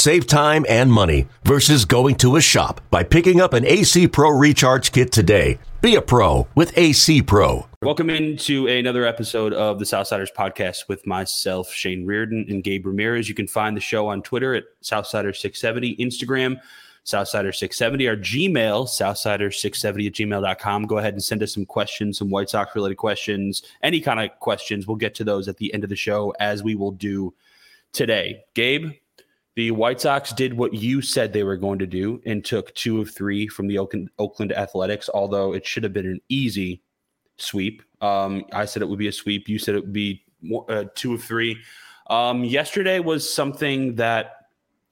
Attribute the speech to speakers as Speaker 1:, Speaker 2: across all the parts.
Speaker 1: Save time and money versus going to a shop by picking up an AC Pro Recharge Kit today. Be a pro with AC Pro.
Speaker 2: Welcome into another episode of the Southsiders podcast with myself, Shane Riordan, and Gabe Ramirez. You can find the show on Twitter at Southsider670, Instagram, Southsider670, our Gmail, Southsider670 at gmail.com. Go ahead and send us some questions, some White Sox related questions, any kind of questions. We'll get to those at the end of the show, as we will do today. Gabe, the White Sox did what you said they were going to do and took two of three from the Oakland, Oakland Athletics, although it should have been an easy sweep. Um, I said it would be a sweep. You said it would be uh, two of three. Um, yesterday was something that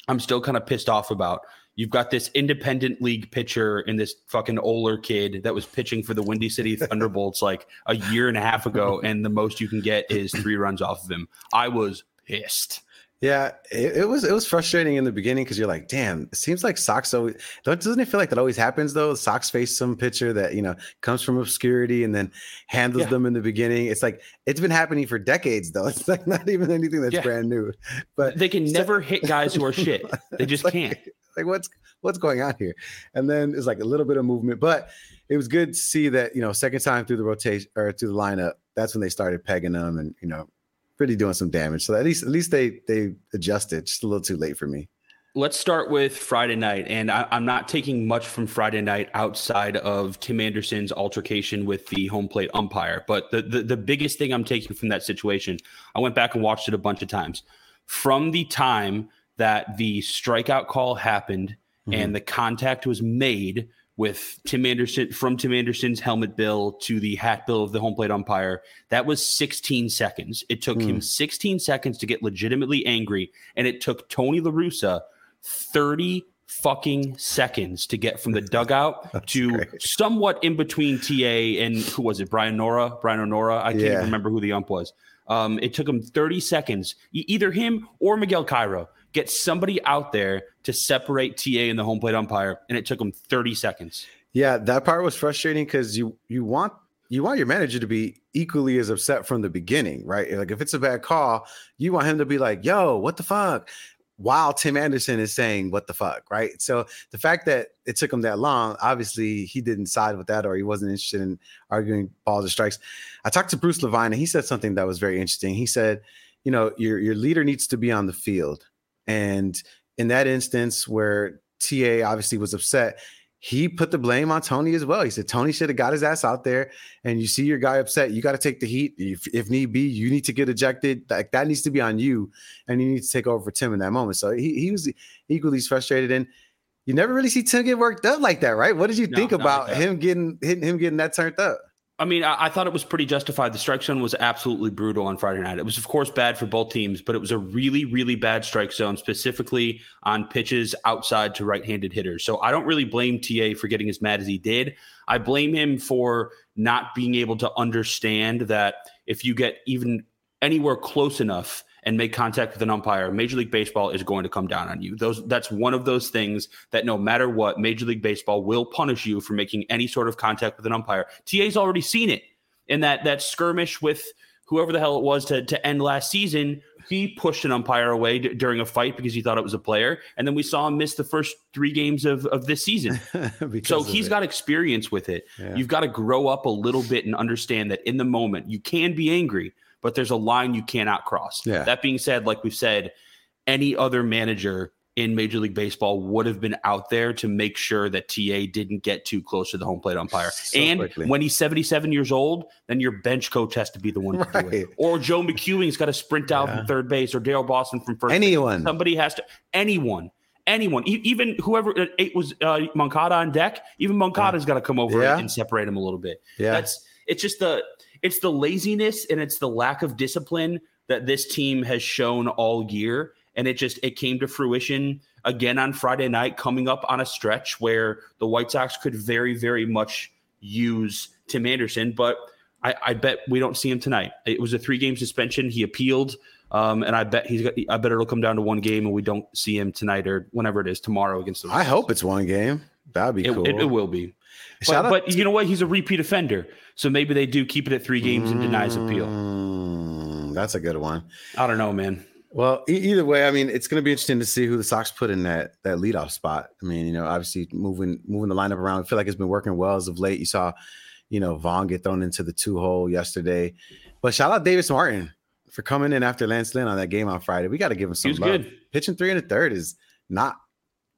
Speaker 2: I'm still kind of pissed off about. You've got this independent league pitcher and this fucking Oller kid that was pitching for the Windy City Thunderbolts like a year and a half ago, and the most you can get is three runs off of him. I was pissed.
Speaker 3: Yeah, it, it, was it was frustrating in the beginning because you're like, damn, it seems like Sox always doesn't it feel like that always happens though? Sox face some pitcher that you know comes from obscurity and then handles yeah. them in the beginning. It's like it's been happening for decades though. It's like not even anything that's yeah. brand new. But
Speaker 2: they can so, never hit guys who are shit. They just
Speaker 3: like,
Speaker 2: can't.
Speaker 3: Like what's what's going on here? And then it's like a little bit of movement, but it was good to see that you know second time through the rotation or through the lineup. That's when they started pegging them and you know really doing some damage. So at least at least they they adjusted. Just a little too late for me.
Speaker 2: Let's start with Friday night, and I, am not taking much from Friday night outside of Tim Anderson's altercation with the home plate umpire. But the, the the biggest thing I'm taking from that situation, I went back and watched it a bunch of times. From the time that the strikeout call happened mm-hmm. and the contact was made with Tim Anderson from Tim Anderson's helmet bill to the hat bill of the home plate umpire. That was 16 seconds. It took mm. him hmm. 16 seconds to get legitimately angry, and it took Tony La Russa 30 fucking seconds to get from the dugout to great. somewhat in between TA and who was it? Brian Nora, Brian O'Nora. I can't yeah. even remember who the ump was. Um, it took him 30 seconds, either him or Miguel Cairo get somebody out there to separate TA and the home plate umpire, and it took them 30 seconds.
Speaker 3: Yeah, that part was frustrating because you you want you want your manager to be equally as upset from the beginning, right? Like if it's a bad call, you want him to be like, "Yo, what the fuck?" While Tim Anderson is saying, "What the fuck," right? So the fact that it took him that long, obviously he didn't side with that, or he wasn't interested in arguing balls or strikes. I talked to Bruce Levine, and he said something that was very interesting. He said, "You know, your your leader needs to be on the field." And in that instance where TA obviously was upset, he put the blame on Tony as well. He said Tony should have got his ass out there, and you see your guy upset, you got to take the heat. If, if, need be, you need to get ejected. Like that needs to be on you, and you need to take over for Tim in that moment. So he, he was equally frustrated, and you never really see Tim get worked up like that, right? What did you no, think about like him getting hitting him getting that turned up?
Speaker 2: I mean, I, I, thought it was pretty justified. The strike zone was absolutely brutal on Friday night. It was, of course, bad for both teams, but it was a really, really bad strike zone, specifically on pitches outside to right handed hitters. So I don't really blame TA for getting as mad as he did. I blame him for not being able to understand that if you get even anywhere close enough and make contact with an umpire, Major League Baseball is going to come down on you. Those that's one of those things that no matter what, Major League Baseball will punish you for making any sort of contact with an umpire. TA's already seen it in that that skirmish with whoever the hell it was to, to end last season. He pushed an umpire away d- during a fight because he thought it was a player, and then we saw him miss the first three games of, of this season. so he's it. got experience with it. Yeah. You've got to grow up a little bit and understand that in the moment you can be angry, but there's a line you cannot cross. Yeah. That being said, like we've said, any other manager in Major League Baseball would have been out there to make sure that TA didn't get too close to the home plate umpire. So and quickly. when he's 77 years old, then your bench coach has to be the one to right. do it. Or Joe McEwing's got to sprint out yeah. from third base, or Daryl Boston from first.
Speaker 3: Anyone.
Speaker 2: Base. Somebody has to. Anyone. Anyone, even whoever it was, uh, Moncada on deck. Even Moncada's yeah. got to come over yeah. and separate him a little bit. Yeah, that's it's just the it's the laziness and it's the lack of discipline that this team has shown all year and it just it came to fruition again on Friday night, coming up on a stretch where the White Sox could very, very much use Tim Anderson. But I, I bet we don't see him tonight. It was a three game suspension. He appealed. Um, and I bet he's got, I bet it'll come down to one game and we don't see him tonight or whenever it is tomorrow against the.
Speaker 3: I hope it's one game. That'd be
Speaker 2: it,
Speaker 3: cool.
Speaker 2: It, it will be. But, but, you know what? He's a repeat offender. So maybe they do keep it at three games and denies appeal.
Speaker 3: Mm, that's a good one.
Speaker 2: I don't know, man.
Speaker 3: Well, e- either way, I mean, it's going to be interesting to see who the Sox put in that that leadoff spot. I mean, you know, obviously moving moving the lineup around. I feel like it's been working well as of late. You saw, you know, Vaughn get thrown into the two hole yesterday, but shout out Davis Martin for coming in after Lance Lynn on that game on Friday. We got to give him some love. Good. Pitching three and a third is not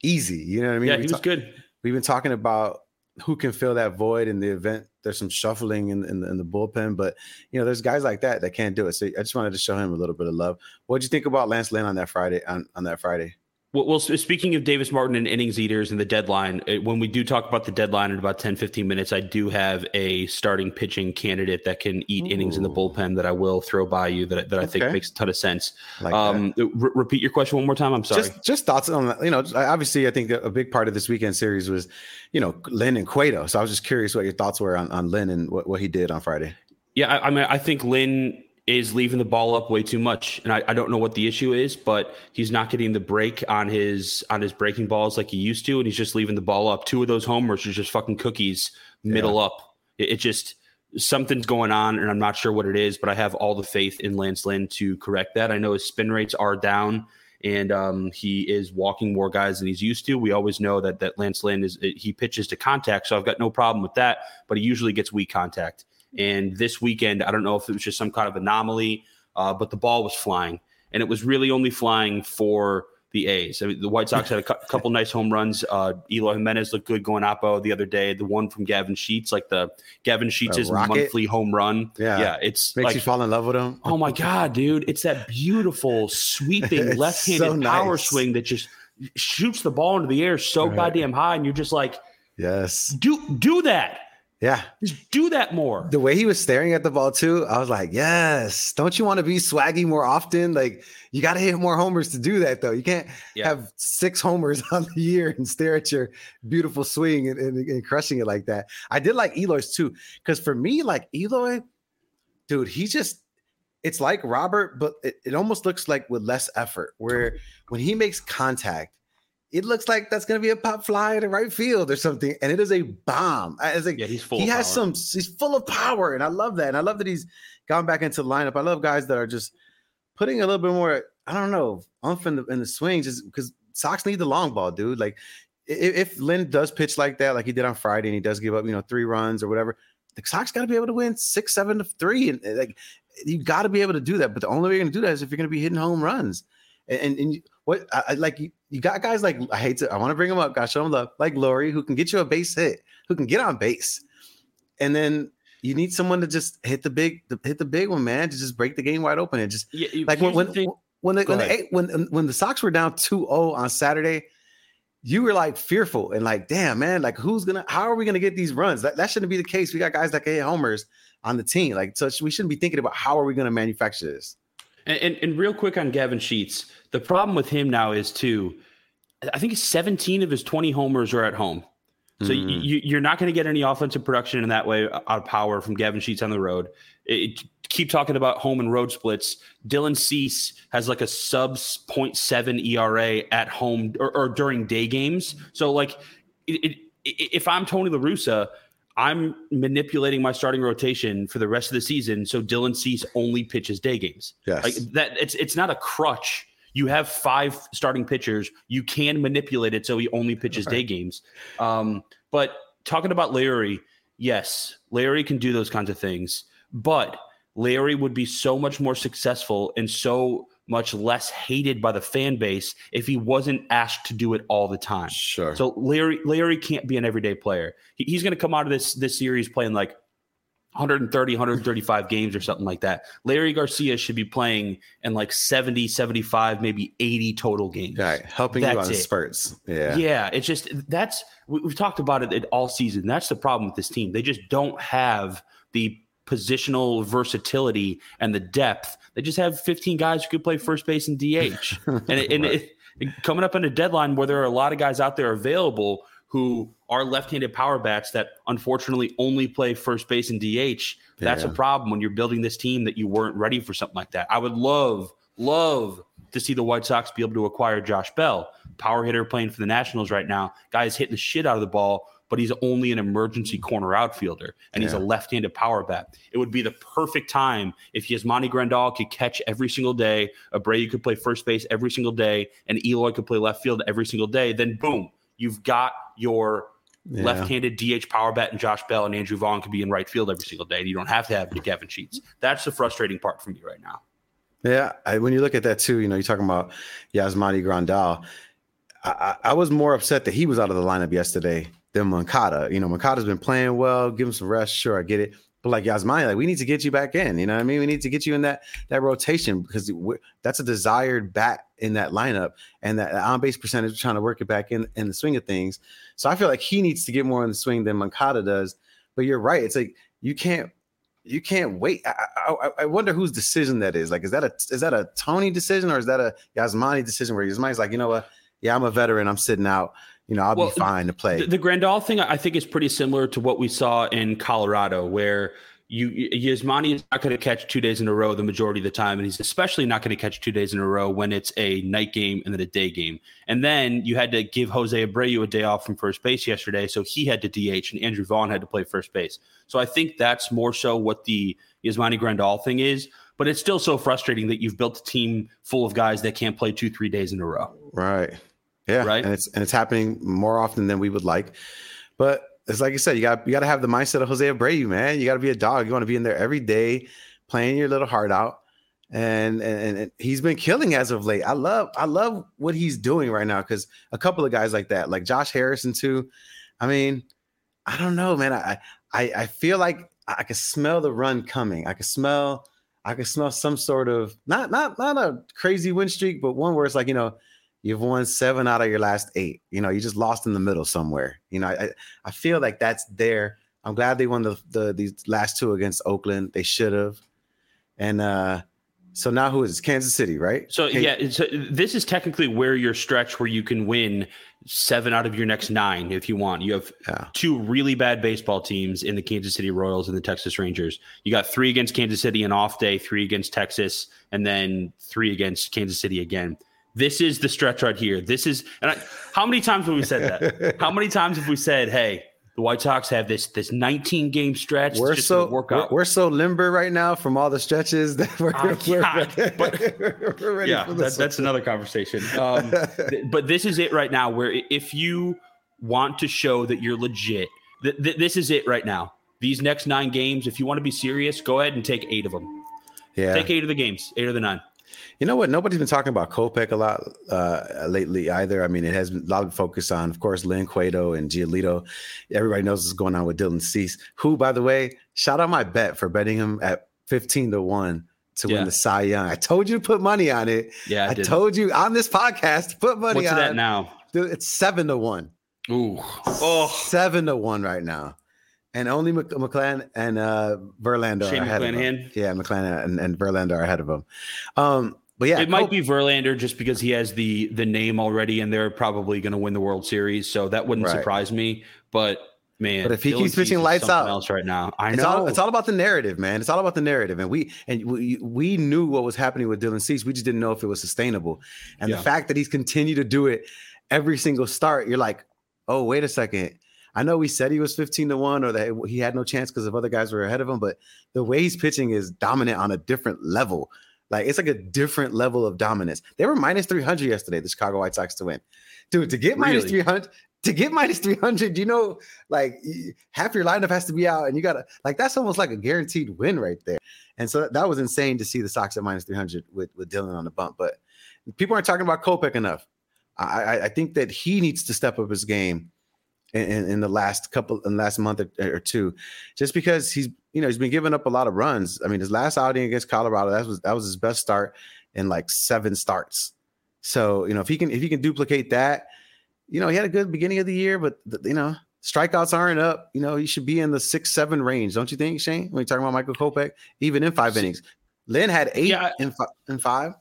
Speaker 3: easy. You know what I mean?
Speaker 2: Yeah, we he was ta- good.
Speaker 3: We've been talking about who can fill that void in the event there's some shuffling in, in, in, the bullpen, but you know, there's guys like that that can't do it. So I just wanted to show him a little bit of love. What did you think about Lance Lynn on that Friday? On, on that Friday?
Speaker 2: Well, speaking of Davis Martin and innings eaters and the deadline, uh, when we do talk about the deadline in about 10, 15 minutes, I do have a starting pitching candidate that can eat Ooh. innings in the bullpen that I will throw by you that, that I think makes a ton of sense. Like um, re- repeat your question one more time. I'm sorry.
Speaker 3: Just, just thoughts on that. You know, obviously, I think a big part of this weekend series was, you know, Lynn and Cueto. So I was just curious what your thoughts were on, on Lynn and what, what he did on Friday.
Speaker 2: Yeah, I, I mean, I think Lynn is leaving the ball up way too much, and I, I, don't know what the issue is, but he's not getting the break on his on his breaking balls like he used to, and he's just leaving the ball up. Two of those homers are just fucking cookies, middle yeah. up. It, it, just something's going on, and I'm not sure what it is, but I have all the faith in Lance Lynn to correct that. I know his spin rates are down, and um, he is walking more guys than he's used to. We always know that that Lance Lynn is he pitches to contact, so I've got no problem with that, but he usually gets weak contact. And this weekend, I don't know if it was just some kind of anomaly, uh, but the ball was flying, and it was really only flying for the A's. I mean, the White Sox had a cu- couple nice home runs. Uh, Eloy Jimenez looked good going oppo the other day. The one from Gavin Sheets, like the Gavin Sheets' monthly home run.
Speaker 3: Yeah,
Speaker 2: yeah, it's
Speaker 3: makes
Speaker 2: like,
Speaker 3: you fall in love with him.
Speaker 2: oh my god, dude! It's that beautiful sweeping left-handed so nice. power swing that just shoots the ball into the air so right. goddamn high, and you're just like,
Speaker 3: yes,
Speaker 2: do do that.
Speaker 3: Yeah.
Speaker 2: Just do that more.
Speaker 3: The way he was staring at the ball too, I was like, yes. Don't you want to be swaggy more often? Like you got to hit more homers to do that though. You can't yeah. have six homers on the year and stare at your beautiful swing and, and, and crushing it like that. I did like Eloy's too. Cause for me, like Eloy, dude, he just, it's like Robert, but it, it almost looks like with less effort where when he makes contact, it looks like that's going to be a pop fly to right field or something, and it is a bomb. As like,
Speaker 2: yeah, he's full.
Speaker 3: He has
Speaker 2: power.
Speaker 3: some. He's full of power, and I love that. And I love that he's gone back into the lineup. I love guys that are just putting a little bit more. I don't know, umph in the, in the swings, just because Sox need the long ball, dude. Like if, if Lynn does pitch like that, like he did on Friday, and he does give up, you know, three runs or whatever, the Sox got to be able to win six, seven to three, and eh, like you got to be able to do that. But the only way you're going to do that is if you're going to be hitting home runs. And, and, and what I, like you, you got guys like I hate to I want to bring them up, gosh, show them love, like Leury, who can get you a base hit, who can get on base, and then you need someone to just hit the big, the, hit the big one, man, to just break the game wide open and just yeah, like when when, when the, when the, when um, when the Sox were down 2-0 on Saturday, you were like fearful and like, damn, man, like who's gonna, how are we gonna get these runs? That, that shouldn't be the case. We got guys that can hit homers on the team, like so we shouldn't be thinking about how are we gonna manufacture this.
Speaker 2: And, and, and real quick on Gavin Sheets, the problem with him now is too. I think 17 of his 20 homers are at home. So mm-hmm. you, you're not going to get any offensive production in that way out of power from Gavin Sheets on the road. It, keep talking about home and road splits. Dylan Cease has like a sub 0.7 ERA at home or, or during day games. So like, it, it, if I'm Tony La Russa, I'm manipulating my starting rotation for the rest of the season so Dylan Cease only pitches day games.
Speaker 3: Yes.
Speaker 2: Like that it's it's not a crutch. You have five starting pitchers. You can manipulate it so he only pitches day games. Um, but talking about Leury, yes, Leury can do those kinds of things, but Leury would be so much more successful and so much less hated by the fan base if he wasn't asked to do it all the time.
Speaker 3: Sure.
Speaker 2: So Leury Leury can't be an everyday player. He, he's going to come out of this this series playing like 130 135 games or something like that. Leury Garcia should be playing in like 70 75 maybe 80 total games.
Speaker 3: Right, helping
Speaker 2: That's
Speaker 3: you on
Speaker 2: it.
Speaker 3: spurts. Yeah.
Speaker 2: Yeah, it's just that's we, we've talked about it all season. That's the problem with this team. They just don't have the positional versatility and the depth. They just have 15 guys who could play first base and DH. and it, and it, coming up on a deadline where there are a lot of guys out there available who are left-handed power bats that unfortunately only play first base and DH. That's
Speaker 3: Yeah.
Speaker 2: a problem when you're building this team that you weren't ready for something like that. I would love, love to see the White Sox be able to acquire Josh Bell, power hitter playing for the Nationals right now. Guy's hitting the shit out of the ball, but he's only an emergency corner outfielder, and he's a left-handed power bat. It would be the perfect time if Yasmani Grandal could catch every single day, Abreu could play first base every single day, and Eloy could play left field every single day. Then boom, you've got your
Speaker 3: Yeah.
Speaker 2: left-handed DH power bat, and Josh Bell and Andrew Vaughn could be in right field every single day. You don't have to have Gavin Sheets. That's the frustrating part for me right now.
Speaker 3: Yeah, I, when you look at that too, you know, you're talking about Yasmani Grandal. I, I was more upset that he was out of the lineup yesterday than Moncada. You know, Moncada's been playing well, give him some rest. Sure, I get it. But like Yasmani, like we need to get you back in. You know what I mean? We need to get you in that that rotation because that's a desired bat in that lineup, and that on base percentage, we're trying to work it back in in the swing of things. So I feel like he needs to get more in the swing than Moncada does. But you're right. It's like you can't you can't wait. I, I, I wonder whose decision that is. Like, is that a is that a Tony decision or is that a Yasmani decision where Yasmani's like, you know what? Yeah, I'm a veteran. I'm sitting out. You know, I'll
Speaker 2: Well,
Speaker 3: be fine to play.
Speaker 2: The, the Grandal thing, I think, is pretty similar to what we saw in Colorado, where you Yasmani is not going to catch two days in a row the majority of the time, and he's especially not going to catch two days in a row when it's a night game and then a day game. And then you had to give Jose Abreu a day off from first base yesterday, so he had to DH, and Andrew Vaughn had to play first base. So I think that's more so what the Yasmani Grandal thing is. But it's still so frustrating that you've built a team full of guys that can't play two, three days in a row.
Speaker 3: right. Yeah.
Speaker 2: Right.
Speaker 3: And it's and it's happening more often than we would like. But it's like you said, you got you got to have the mindset of Jose Abreu, man. You got to be a dog. You want to be in there every day, playing your little heart out. And, and and he's been killing as of late. I love I love what he's doing right now because a couple of guys like that, like Josh Harrison too. I mean, I don't know, man. I I I feel like I can smell the run coming. I can smell I can smell some sort of not not not a crazy win streak, but one where it's like you know you've won seven out of your last eight. You know, you just lost in the middle somewhere. You know, I I feel like that's there. I'm glad they won the the these last two against Oakland. They should have. And uh so now who is it? Kansas City, right?
Speaker 2: So
Speaker 3: Hey,
Speaker 2: yeah, so this is technically where your stretch where you can win seven out of your next nine if you want. You have
Speaker 3: Yeah.
Speaker 2: two really bad baseball teams in the Kansas City Royals and the Texas Rangers. You got three against Kansas City an off day, three against Texas, and then three against Kansas City again. This is the stretch right here. This is and I, how many times have we said that? how many times have we said, "Hey, the White Sox have this this 19 game stretch.
Speaker 3: We're
Speaker 2: just
Speaker 3: so we're, we're so limber right now from all the stretches that we're,
Speaker 2: Oh,
Speaker 3: we're,
Speaker 2: God, but-
Speaker 3: we're ready
Speaker 2: yeah, that, that's another conversation. Um, th- but this is it right now. Where if you want to show that you're legit, th- th- this is it right now. These next nine games, if you want to be serious, go ahead and take eight of them.
Speaker 3: yeah.
Speaker 2: Take eight of the games, eight of the nine.
Speaker 3: You know what? Nobody's been talking about Kopech a lot uh, lately either. I mean, it has been a lot of focus on, of course, Lynn Cueto and Giolito. Everybody knows what's going on with Dylan Cease, who, by the way, shout out my bet for betting him at 15 to 1 to
Speaker 2: Yeah.
Speaker 3: win the Cy Young. I told you to put money on it.
Speaker 2: Yeah, I,
Speaker 3: I told you on this podcast to put money
Speaker 2: What's
Speaker 3: on
Speaker 2: that now?
Speaker 3: Dude, it's 7 to 1.
Speaker 2: Ooh, oh,
Speaker 3: Seven to one right now, and only Mc- McClan and uh, Verlander
Speaker 2: Shane
Speaker 3: are ahead of him.
Speaker 2: McClanahan?
Speaker 3: Yeah, McClan and, and Verlander are ahead of him. Um, but yeah,
Speaker 2: it might be Verlander just because he has the the name already, and they're probably going to win the World Series, so that wouldn't
Speaker 3: Right.
Speaker 2: surprise me. But man,
Speaker 3: But if he
Speaker 2: Dylan
Speaker 3: keeps pitching lights out,
Speaker 2: else right now, I
Speaker 3: It's
Speaker 2: know
Speaker 3: all, it's all about the narrative, man. It's all about the narrative, and we and we, we knew what was happening with Dylan Cease. We just didn't know if it was sustainable. And
Speaker 2: Yeah.
Speaker 3: the fact that he's continued to do it every single start, you're like, oh, wait a second. I know we said he was 15 to one, or that he had no chance because of other guys were ahead of him, but the way he's pitching is dominant on a different level. Like it's like a different level of dominance. They were minus 300 yesterday, the Chicago White Sox to win. Dude, to get really? minus 300, to get minus 300, you know, like half your lineup has to be out and you got to, like, that's almost like a guaranteed win right there. And so that was insane to see the Sox at minus 300 with, with Dylan on the bump. But people aren't talking about Kopech enough. I, I think that he needs to step up his game in, in the last couple, in the last month or, or, two, just because he's, you know, he's been giving up a lot of runs. I mean, his last outing against Colorado, that was, that was his best start in like seven starts. So, you know, if he can, if he can duplicate that, you know, he had a good beginning of the year, but the, you know, strikeouts aren't up. You know, he should be in the six, seven range, don't you think, Shane? When you're talking about Michael Kopech, even in five innings, Lynn had eight yeah, in, fi- in five.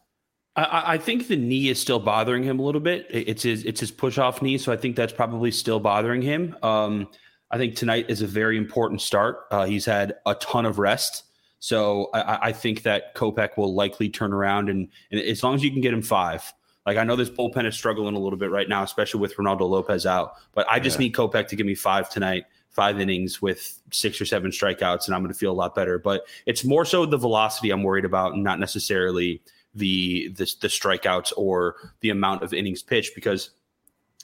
Speaker 2: I, I, think the knee is still bothering him a little bit. It's his it's his push off knee, so I think that's probably still bothering him. Um, I think tonight is a very important start. Uh, he's had a ton of rest. So I, I, think that Kopech will likely turn around and, and as long as you can get him five, like I know this bullpen is struggling a little bit right now, especially with Reynaldo Lopez out. But I just yeah. need Kopech to give me five tonight, five innings with six or seven strikeouts, and I'm going to feel a lot better. But it's more so the velocity I'm worried about, and not necessarily the the, the strikeouts or the amount of innings pitched, because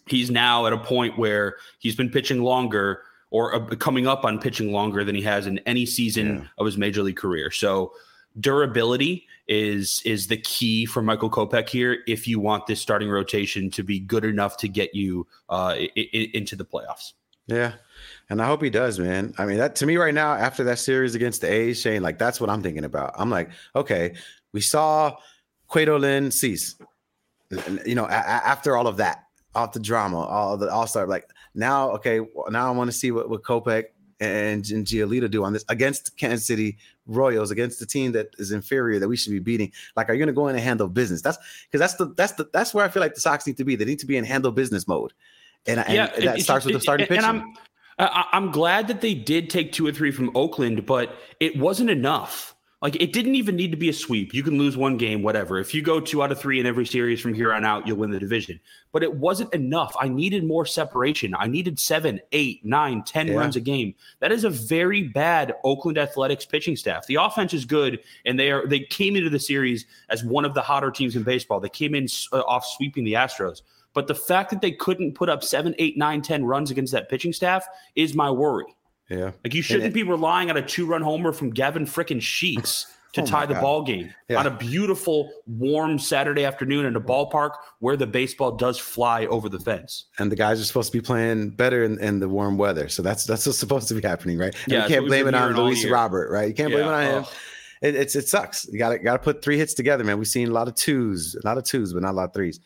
Speaker 2: he's now at a point where he's been pitching longer or uh, coming up on pitching longer than he has in any season yeah. of his major league career. So durability is is the key for Michael Kopech here if you want this starting rotation to be good enough to get you uh, I- I- into the playoffs.
Speaker 3: Yeah. And I hope he does, man. I mean, that to me right now, after that series against the A's, Shane, like that's what I'm thinking about. I'm like, okay, we saw Lynn Cease. You know, a- after all of that, all the drama, all the all star, like now, okay, now I want to see what, what Kopech and, and Giolito do on this against Kansas City Royals, against the team that is inferior that we should be beating? Like, are you going to go in and handle business? That's because that's the that's the that's where I feel like the Sox need to be. They need to be in handle business mode, and, yeah, and that starts with the starting pitch. And
Speaker 2: I'm I'm glad that they did take two or three from Oakland, but it wasn't enough. Like it didn't even need to be a sweep. You can lose one game, whatever. If you go two out of three in every series from here on out, you'll win the division. But it wasn't enough. I needed more separation. I needed seven, eight, nine, ten yeah. runs a game. That is a very bad Oakland Athletics pitching staff. The offense is good, and they are they came into the series as one of the hotter teams in baseball. They came in uh, off sweeping the Astros. But the fact that they couldn't put up seven, eight, nine, ten runs against that pitching staff is my worry.
Speaker 3: Yeah.
Speaker 2: Like you shouldn't it, be relying on a two run homer from Gavin frickin' Sheets to oh tie the God. ball game yeah. on a beautiful, warm Saturday afternoon in a ballpark where the baseball does fly over the fence.
Speaker 3: And the guys are supposed to be playing better in, in the warm weather. So that's that's what's supposed to be happening, right? And yeah, you can't blame it on Luis Robert, right? You can't yeah. blame it on him. It, it's it sucks. You got to got to put three hits together, man. We've seen a lot of twos, a lot of twos, but not a lot of threes.